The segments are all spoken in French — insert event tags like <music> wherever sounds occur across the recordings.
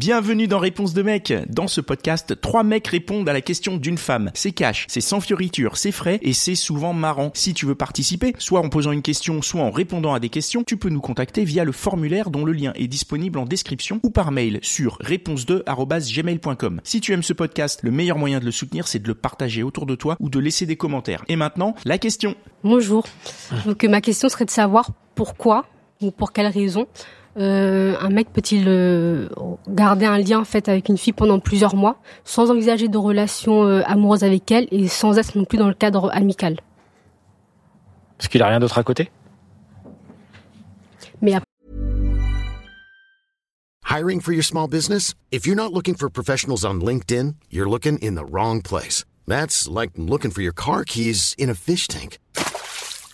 Bienvenue dans Réponse de mec. Dans ce podcast, trois mecs répondent à la question d'une femme. C'est cash, c'est sans fioriture, c'est frais et c'est souvent marrant. Si tu veux participer, soit en posant une question, soit en répondant à des questions, tu peux nous contacter via le formulaire dont le lien est disponible en description ou par mail sur réponse2@gmail.com. Si tu aimes ce podcast, le meilleur moyen de le soutenir, c'est de le partager autour de toi ou de laisser des commentaires. Et maintenant, la question. Bonjour. Donc ma question serait de savoir pourquoi ou pour quelle raison euh, un mec peut-il euh, garder un lien en fait avec une fille pendant plusieurs mois sans envisager de relation euh, amoureuse avec elle et sans être non plus dans le cadre amical? Parce qu'il a rien d'autre à côté? Mais après, Hiring for your small business? If you're not looking for professionals on LinkedIn, you're looking in the wrong place. That's like looking for your car keys in a fish tank.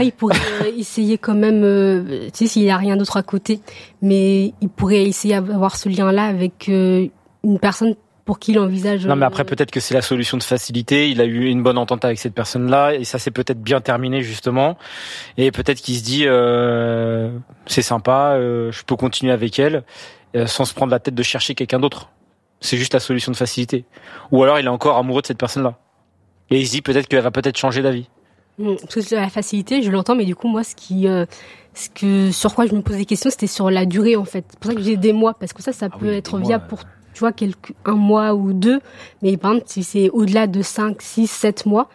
Après, il pourrait <laughs> essayer quand même, euh, tu sais, s'il a rien d'autre à côté, mais il pourrait essayer d'avoir ce lien-là avec euh, une personne pour qui il envisage. Non, mais euh, après, peut-être que c'est la solution de facilité. Il a eu une bonne entente avec cette personne-là, et ça s'est peut-être bien terminé, justement. Et peut-être qu'il se dit, euh, c'est sympa, euh, je peux continuer avec elle, sans se prendre la tête de chercher quelqu'un d'autre. C'est juste la solution de facilité. Ou alors, il est encore amoureux de cette personne-là. Et il se dit peut-être qu'elle va peut-être changer d'avis. Parce que la facilité, je l'entends, mais du coup, moi, ce qui, euh, ce que, sur quoi je me pose des questions, c'était sur la durée, en fait. C'est pour ça que j'ai des mois, parce que ça, ça Ah peut oui, être viable pour, tu vois, quelques, un mois ou deux. Mais par exemple, si c'est au-delà de 5, 6, 7 mois,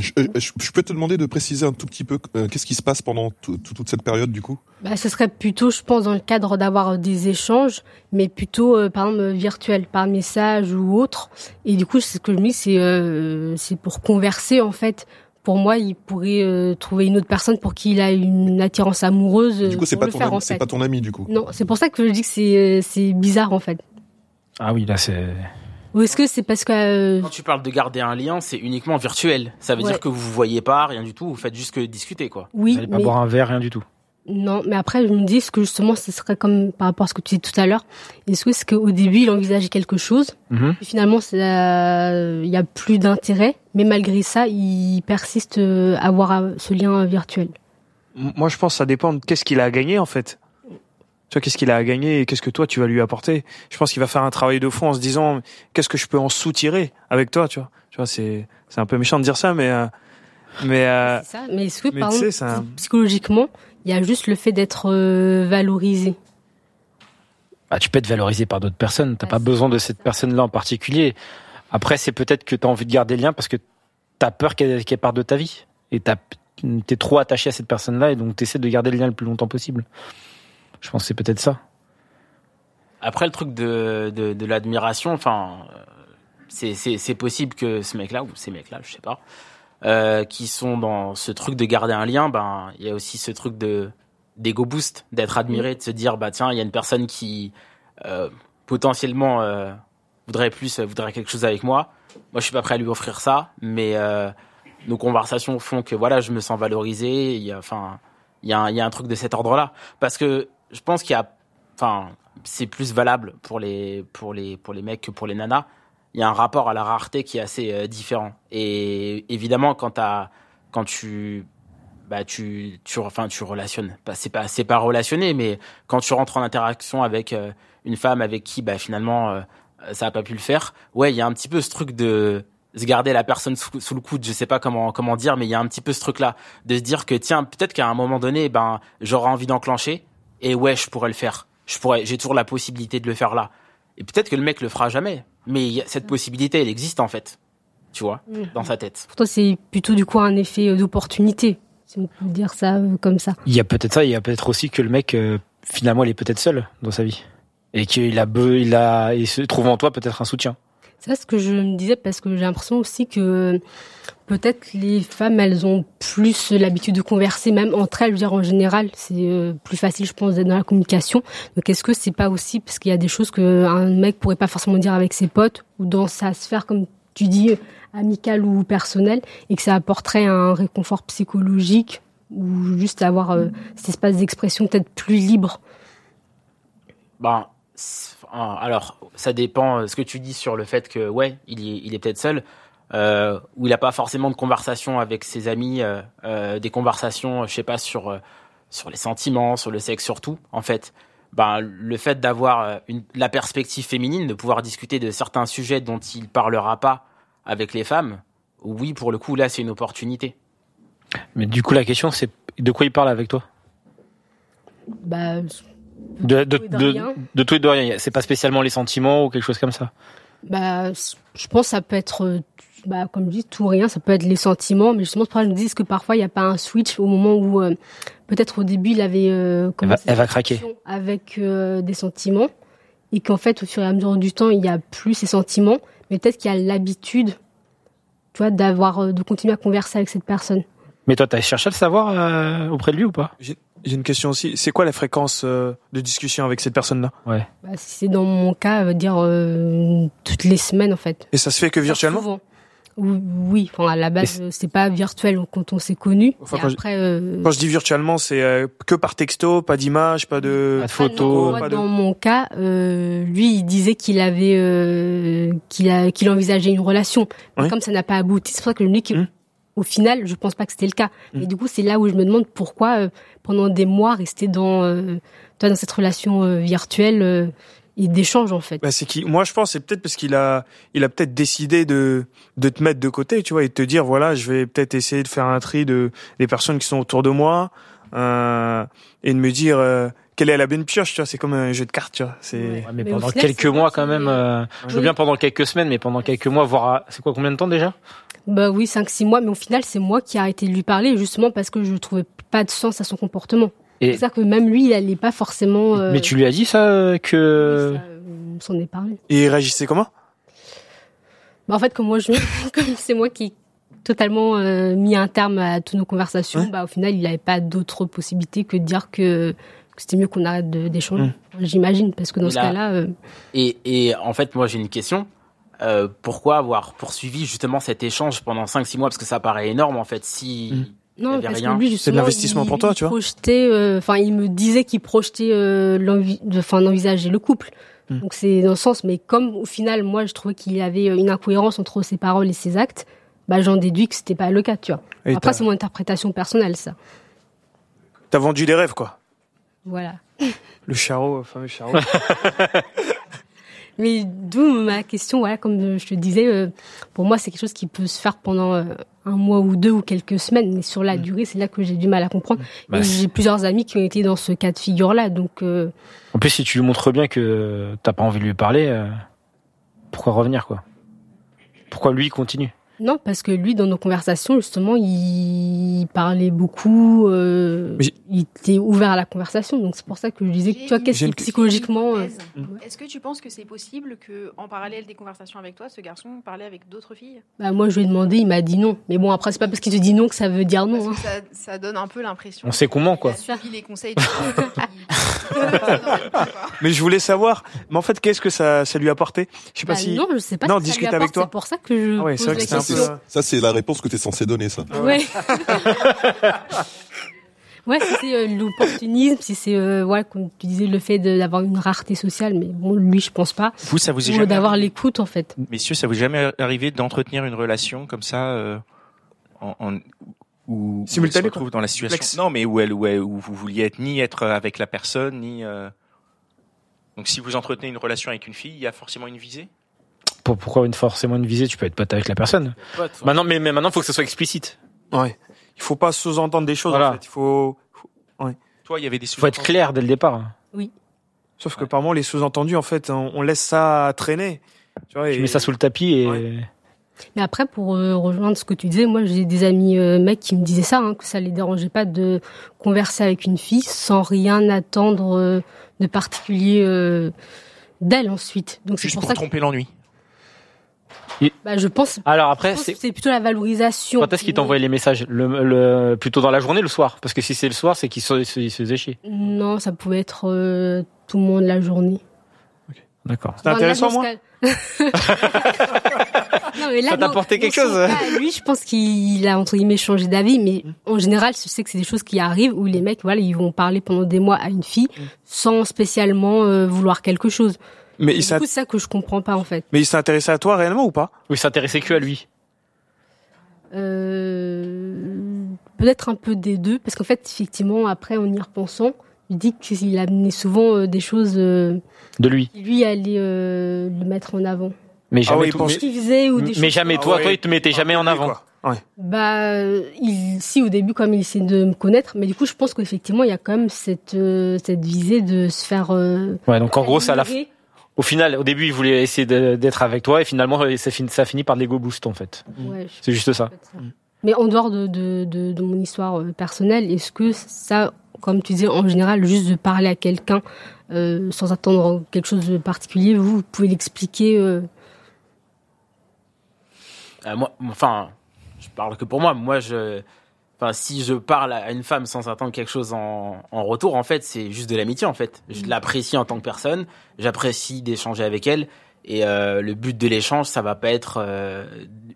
Je, euh, je- je peux te demander de préciser un tout petit peu euh, qu'est-ce qui se passe pendant tout- tout- toute cette période du coup? Bah, ce serait plutôt, je pense, dans le cadre d'avoir euh, des échanges, mais plutôt, euh, par exemple, virtuels, par message ou autre. Et du coup, c'est ce que je me dis, c'est, euh, c'est pour converser, en fait. Pour moi, il pourrait euh, trouver une autre personne pour qui il a une attirance amoureuse. Du coup, c'est pas ton ami, en fait. pas ton ami du coup. Non, c'est pour ça que je dis que c'est euh, c'est bizarre en fait. Ah oui, là, c'est... Ou est-ce que c'est parce que euh, Quand tu parles de garder un lien, c'est uniquement virtuel. Ça veut Ouais. dire que vous vous voyez pas, rien du tout, vous faites juste que discuter, quoi. oui, Vous allez pas mais boire un verre, rien du tout. non, mais après je me dis est-ce que justement ce serait comme par rapport à ce que tu disais tout à l'heure, est-ce que c'est qu'au début il envisageait quelque chose, Mhm. et finalement ça- il y a plus d'intérêt, mais malgré ça il persiste euh, à avoir euh, ce lien virtuel? Moi, je pense que ça dépend de qu'est-ce qu'il a à gagner, en fait. Tu vois, qu'est-ce qu'il a à gagner et qu'est-ce que toi, tu vas lui apporter? Je pense qu'il va faire un travail de fond en se disant, qu'est-ce que je peux en soutirer avec toi, tu vois? Tu vois, c'est, c'est un peu méchant de dire ça, mais, euh, mais, euh, C'est ça. Mais est-ce que mais par tu exemple psychologiquement il y a juste le fait d'être euh, valorisé? Bah, tu peux être valorisé par d'autres personnes. T'as pas besoin de cette personne-là en particulier. Après, c'est peut-être que tu as envie de garder le lien parce que t'as peur qu'elle qu'elle parte de ta vie. Et t'as- t'es trop attaché à cette personne-là et donc t'essaies de garder le lien le plus longtemps possible. Je pense que c'est peut-être ça. Après, le truc de, de, de l'admiration, enfin, euh, c'est, possible que ce mec-là, ou ces mecs-là, je sais pas, euh, qui sont dans ce truc de garder un lien, ben, il y a aussi ce truc de, d'ego boost, d'être admiré, de se dire, bah, tiens, il y a une personne qui, euh, potentiellement, euh, voudrait plus, euh, voudrait quelque chose avec moi. Moi, je suis pas prêt à lui offrir ça, mais, euh, nos conversations font que, voilà, je me sens valorisé, il y a, enfin, il y a un, il y a un truc de cet ordre-là. Parce que je pense qu'il y a, enfin, c'est plus valable pour les, pour les, pour les mecs que pour les nanas. Il y a un rapport à la rareté qui est assez euh, différent. Et évidemment, quand quand tu, bah, tu, tu, enfin, tu relationnes. Pas- C'est pas, c'est pas relationner, mais quand tu rentres en interaction avec euh, une femme avec qui, bah, finalement, euh, ça a pas pu le faire. Ouais, il y a un petit peu ce truc de se garder la personne sous, sous le coude. Je sais pas comment, comment dire, mais il y a un petit peu ce truc-là de se dire que tiens, peut-être qu'à un moment donné, ben, j'aurai envie d'enclencher. Et ouais, je pourrais le faire. Je pourrais, j'ai toujours la possibilité de le faire là. Et peut-être que le mec le fera jamais. Mais y a- cette possibilité, elle existe en fait. Tu vois, dans sa tête. Pour toi c'est plutôt du coup un effet euh, d'opportunité, si on peut dire ça euh, comme ça. Il y a peut-être ça, il y a peut-être aussi que le mec, euh, finalement, il est peut-être seul dans sa vie. Et qu'il a, il a, il se trouve en toi peut-être un soutien. C'est ce que je me disais parce que j'ai l'impression aussi que peut-être les femmes, elles ont plus l'habitude de converser, même entre elles. Je veux dire, en général, c'est euh, plus facile, je pense, d'être dans la communication. Donc, est-ce que c'est pas aussi parce qu'il y a des choses que un mec pourrait pas forcément dire avec ses potes ou dans sa sphère, comme tu dis amical ou personnel, et que ça apporterait un réconfort psychologique ou juste avoir euh, cet espace d'expression peut-être plus libre? Ben, alors, ça dépend euh, ce que tu dis sur le fait que, ouais, il est, il est peut-être seul, où il n'a pas forcément de conversation avec ses amis, euh, euh, des conversations, je sais pas, sur, euh, sur les sentiments, sur le sexe, surtout, en fait. Ben, le fait d'avoir euh, une, la perspective féminine, de pouvoir discuter de certains sujets dont il parlera pas avec les femmes, oui, pour le coup, là, c'est une opportunité. Mais du coup, la question, c'est de quoi il parle avec toi? Bah, de, de, de de, rien. de tout et de rien. C'est pas spécialement les sentiments ou quelque chose comme ça? bah, je pense que ça peut être, euh, bah, comme je dis, tout ou rien, ça peut être les sentiments, mais justement, c'est pour ça que je me dis, que parfois il n'y a pas un switch au moment où, euh, peut-être au début, il avait euh, Elle va, elle va craquer. avec euh, des sentiments, et qu'en fait, au fur et à mesure du temps, il n'y a plus ces sentiments, mais peut-être qu'il y a l'habitude, tu vois, d'avoir, euh, de continuer à converser avec cette personne. Mais toi, t'as cherché à le savoir euh, auprès de lui ou pas? J'ai une question aussi. C'est quoi la fréquence euh, de discussion avec cette personne-là? Bah, si c'est dans mon cas, euh, dire euh, toutes les semaines, en fait. Et ça se fait que virtuellement? Oui, enfin à la base, euh, c'est pas virtuel quand on s'est connu. Enfin, quand après, euh, Quand je dis virtuellement, c'est euh, que par texto, pas d'image, pas de. Pas de non, photos. moi, pas de- dans mon cas, euh, lui, il disait qu'il avait, euh, qu'il a, qu'il envisageait une relation. Mais Oui. Comme ça n'a pas abouti, c'est pour ça que dis que, Hmm. au final, je pense pas que c'était le cas. Hmm. Et du coup, c'est là où je me demande pourquoi, euh, pendant des mois, rester dans, euh, toi, dans cette relation euh, virtuelle euh, d'échange en fait. Bah, c'est qui Moi, je pense c'est peut-être parce qu'il a, il a peut-être décidé de de te mettre de côté, tu vois, et de te dire voilà, je vais peut-être essayer de faire un tri de des personnes qui sont autour de moi euh, et de me dire euh, quelle est la bonne pioche, tu vois. C'est comme un jeu de cartes, tu vois. C'est Ouais. Mais, pendant final, quelques mois quand même. euh, je veux bien pendant quelques semaines, mais pendant quelques mois, voire à- c'est quoi combien de temps déjà? Bah oui, 5-6 mois, mais au final, c'est moi qui ai arrêté de lui parler, justement parce que je trouvais pas de sens à son comportement. Et- C'est ça que même lui, il allait pas forcément. euh, Mais tu lui as dit ça euh, que oui, ça, on s'en est parlé. et il réagissait comment? Bah, en fait, comme moi, je, <laughs> comme c'est moi qui ai totalement euh, mis un terme à toutes nos conversations, Ouais. bah au final, il n'avait pas d'autre possibilité que de dire que, que c'était mieux qu'on arrête d'échanger. Mm. J'imagine, parce que dans ce a- cas-là, euh, Et, et en fait, moi, j'ai une question. Euh, pourquoi avoir poursuivi justement cet échange pendant 5-6 mois? Parce que ça paraît énorme, en fait. Si Mm. Il y non, avait parce rien. que lui, justement, l'investissement il- pour toi, il tu vois. projetait, euh, Enfin, il me disait qu'il projetait euh, l'envie, de- enfin, d'envisager le couple. Mm. Donc c'est dans le sens, mais comme au final, moi, je trouvais qu'il y avait euh, une incohérence entre ses paroles et ses actes, bah j'en déduis que c'était pas le cas, tu vois. Et Après, t'as- c'est mon interprétation personnelle, ça. T'as vendu des rêves, quoi. Voilà. Le charreau, le fameux charreau. <laughs> Mais d'où ma question, voilà, comme je te disais, euh, pour moi, c'est quelque chose qui peut se faire pendant euh, un mois ou deux ou quelques semaines, mais sur la durée, c'est là que j'ai du mal à comprendre. Bah, j'ai plusieurs amis qui ont été dans ce cas de figure-là, donc euh, En plus, si tu lui montres bien que t'as pas envie de lui parler, pourquoi revenir quoi? Pourquoi lui continue? Non, parce que lui, dans nos conversations, justement, il parlait beaucoup, euh, il était ouvert à la conversation, donc c'est pour ça que je disais, que, tu vois, qu'est-ce qui psychologiquement... euh, Est-ce que tu penses que c'est possible que, en parallèle des conversations avec toi, ce garçon parlait avec d'autres filles? Bah, moi, je lui ai demandé, il m'a dit non. Mais bon, après, c'est pas parce qu'il te dit non que ça veut dire non. Parce hein. que ça, ça donne un peu l'impression. On sait comment quoi. Il a suivi les conseils de <laughs> <laughs> Mais je voulais savoir, mais en fait, qu'est-ce que ça, ça lui a apporté? Je sais pas Bah, si. non, je sais pas Non, si discute avec toi. C'est pour ça que je Ah ouais, pose c'est vrai que Ça, c'est la réponse que tu es censé donner, ça. Ouais. <laughs> ouais, si c'est euh, l'opportunisme, si c'est, euh, ouais, comme tu disais, le fait de- d'avoir une rareté sociale, mais bon, lui, je pense pas. Vous, ça vous est Ou jamais d'avoir arrivé- l'écoute, en fait. Messieurs, ça vous est jamais arrivé d'entretenir une relation comme ça euh, en, en- où, où Simultané, elle se retrouve dans la situation Flex. Non, mais où elle, où, elle- où vous vouliez être ni être avec la personne ni. euh, Donc, si vous entretenez une relation avec une fille, il y a forcément une visée? Pour, pourquoi une, forcément une visée Tu peux être pote avec la personne. Pote. Maintenant, mais, mais maintenant, faut que ce soit explicite. Ouais. Il faut pas sous-entendre des choses, Voilà. en fait. Il faut. Toi, il y avait des Faut être clair dès le départ. Sauf que par moment, les sous-entendus, en fait, on, on laisse ça traîner. Tu vois, Tu et- mets ça sous le tapis et Ouais. Mais après, pour euh, rejoindre ce que tu disais, moi, j'ai des amis euh, mecs qui me disaient ça, hein, que ça les dérangeait pas de converser avec une fille sans rien attendre euh, de particulier euh, d'elle ensuite. Donc c'est Juste pour pour ça que tromper bah, je pense, Alors après, c'est que c'est plutôt la valorisation. quand est-ce qu'il t'envoie les messages le, le, Plutôt dans la journée, le soir? Parce que si c'est le soir, c'est qu'il se, se, il se faisait chier. Non, ça pouvait être euh, tout le monde la journée. D'accord. C'était intéressant, moi. <laughs> Non, mais là, Ça t'a apporté quelque chose cas, Lui, je pense qu'il a entre guillemets changé d'avis, mais en général, je sais que c'est des choses qui arrivent où les mecs, voilà, ils vont parler pendant des mois à une fille sans spécialement euh, vouloir quelque chose. Mais il du s'est coup, c'est ça que je comprends pas en fait. mais il s'est intéressé à toi réellement ou pas? Oui, s'intéressait que à lui. Euh, Peut-être un peu des deux, parce qu'en fait, effectivement, après, en y repensant, il dit qu'il amenait souvent euh, des choses euh, De lui. qui lui allait euh, le mettre en avant. Mais Ah jamais oui, il tout- pense- mais- Qu'il faisait ou des mais choses jamais Ah toi, ouais. toi, il te mettait jamais en Oui, avant. quoi. Ouais. Bah, il, si au début, comme il essaie de me connaître, mais du coup, je pense qu'effectivement, il y a quand même cette euh, cette visée de se faire. Euh, Ouais, donc en gros, ça, à la. Au final, au début, il voulait essayer d'être avec toi, et finalement, euh, ça finit, ça finit par de l'ego boost, en fait. Ouais, C'est juste ça. Mais en dehors de de, de, de mon histoire euh, personnelle, est-ce que ça, comme tu disais, en général, juste de parler à quelqu'un euh, sans attendre quelque chose de particulier, vous, vous pouvez l'expliquer. euh, Euh, moi, enfin, je parle que pour moi. Moi, je, enfin, si je parle à une femme sans attendre quelque chose en, en retour, en fait, c'est juste de l'amitié, en fait. Je l'apprécie en tant que personne. J'apprécie d'échanger avec elle. Et euh, le but de l'échange, ça va pas être euh,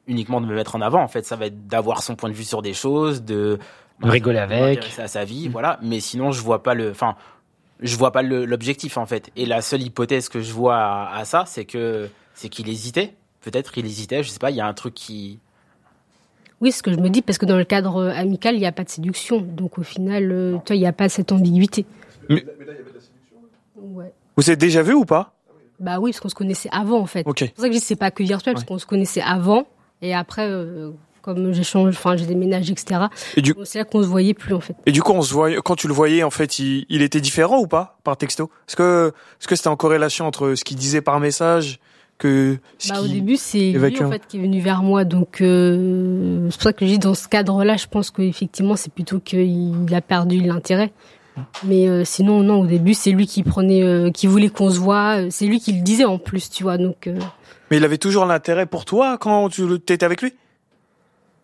uniquement de me mettre en avant. En fait, ça va être d'avoir son point de vue sur des choses, de De rigoler avec. à sa vie, voilà. Mais sinon, je vois pas le, enfin, je vois pas l'objectif en fait. Et la seule hypothèse que je vois à, à ça, c'est que c'est qu'il hésitait. Peut-être qu'il hésitait. Je sais pas. Il y a un truc qui. Oui, ce que je me dis, parce que dans le cadre amical, il n'y a pas de séduction. Donc au final, euh, tu vois, il n'y a pas cette ambiguïté. Mais- Ouais. Vous êtes déjà vu ou pas? Bah oui, parce qu'on se connaissait avant, en fait. Ok. C'est pour ça que je dis que c'est pas que virtuel, parce qu'on se connaissait avant. Et après, euh, comme j'ai changé, enfin, j'ai déménagé, etc. Et du, C'est là qu'on se voyait plus, en fait. et du coup, on se voyait, quand tu le voyais, en fait, il, il était différent ou pas par texto? Est-ce que, est-ce que c'était en corrélation entre ce qu'il disait par message que ce Bah, au début, c'est lui, en fait, qui est venu vers moi. Donc, euh, c'est pour ça que je dis, dans ce cadre-là, je pense qu'effectivement, c'est plutôt qu'il a perdu l'intérêt. Mais euh, sinon, non, au début, c'est lui qui prenait, euh, qui voulait qu'on se voit. C'est lui qui le disait en plus, tu vois. Donc, euh, Mais il avait toujours l'intérêt pour toi quand tu t'étais avec lui?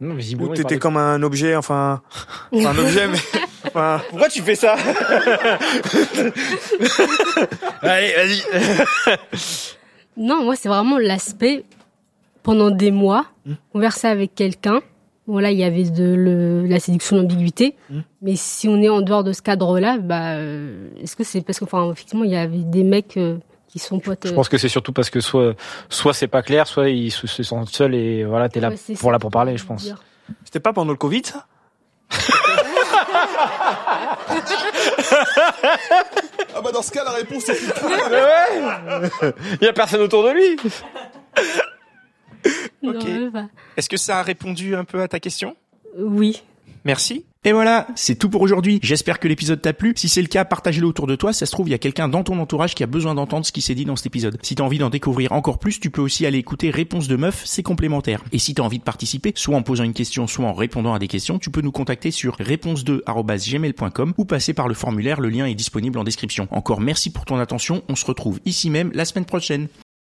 Non, Ou visiblement, il t'étais parlait- comme un objet, enfin, <laughs> pas un objet, mais enfin. Pourquoi tu fais ça? <laughs> Allez, vas-y. <laughs> Non, moi, c'est vraiment l'aspect pendant des mois, Hmm. converser avec quelqu'un. Voilà, il y avait de le- la séduction, l'ambiguïté. Hmm. Mais si on est en dehors de ce cadre-là, bah, euh, est-ce que c'est parce que, enfin, effectivement, il y avait des mecs euh, qui sont potes. Je euh, pense que c'est surtout parce que soit, soit c'est pas clair, soit ils se, se sentent seuls et voilà, t'es là ouais, pour là pour parler, je pense. C'était pas pendant le Covid, ça? <laughs> <laughs> Ah bah dans ce cas, la réponse est Il y a personne autour de lui. Non, Ok. ouais, Est-ce que ça a répondu un peu à ta question? Oui. Merci. Et voilà, c'est tout pour aujourd'hui. J'espère que l'épisode t'a plu. Si c'est le cas, partage-le autour de toi. Ça se trouve, il y a quelqu'un dans ton entourage qui a besoin d'entendre ce qui s'est dit dans cet épisode. Si t'as envie d'en découvrir encore plus, tu peux aussi aller écouter Réponse de Meuf, c'est complémentaire. Et si t'as envie de participer, soit en posant une question, soit en répondant à des questions, tu peux nous contacter sur réponse2@gmail.com ou passer par le formulaire. Le lien est disponible en description. Encore merci pour ton attention. On se retrouve ici même la semaine prochaine.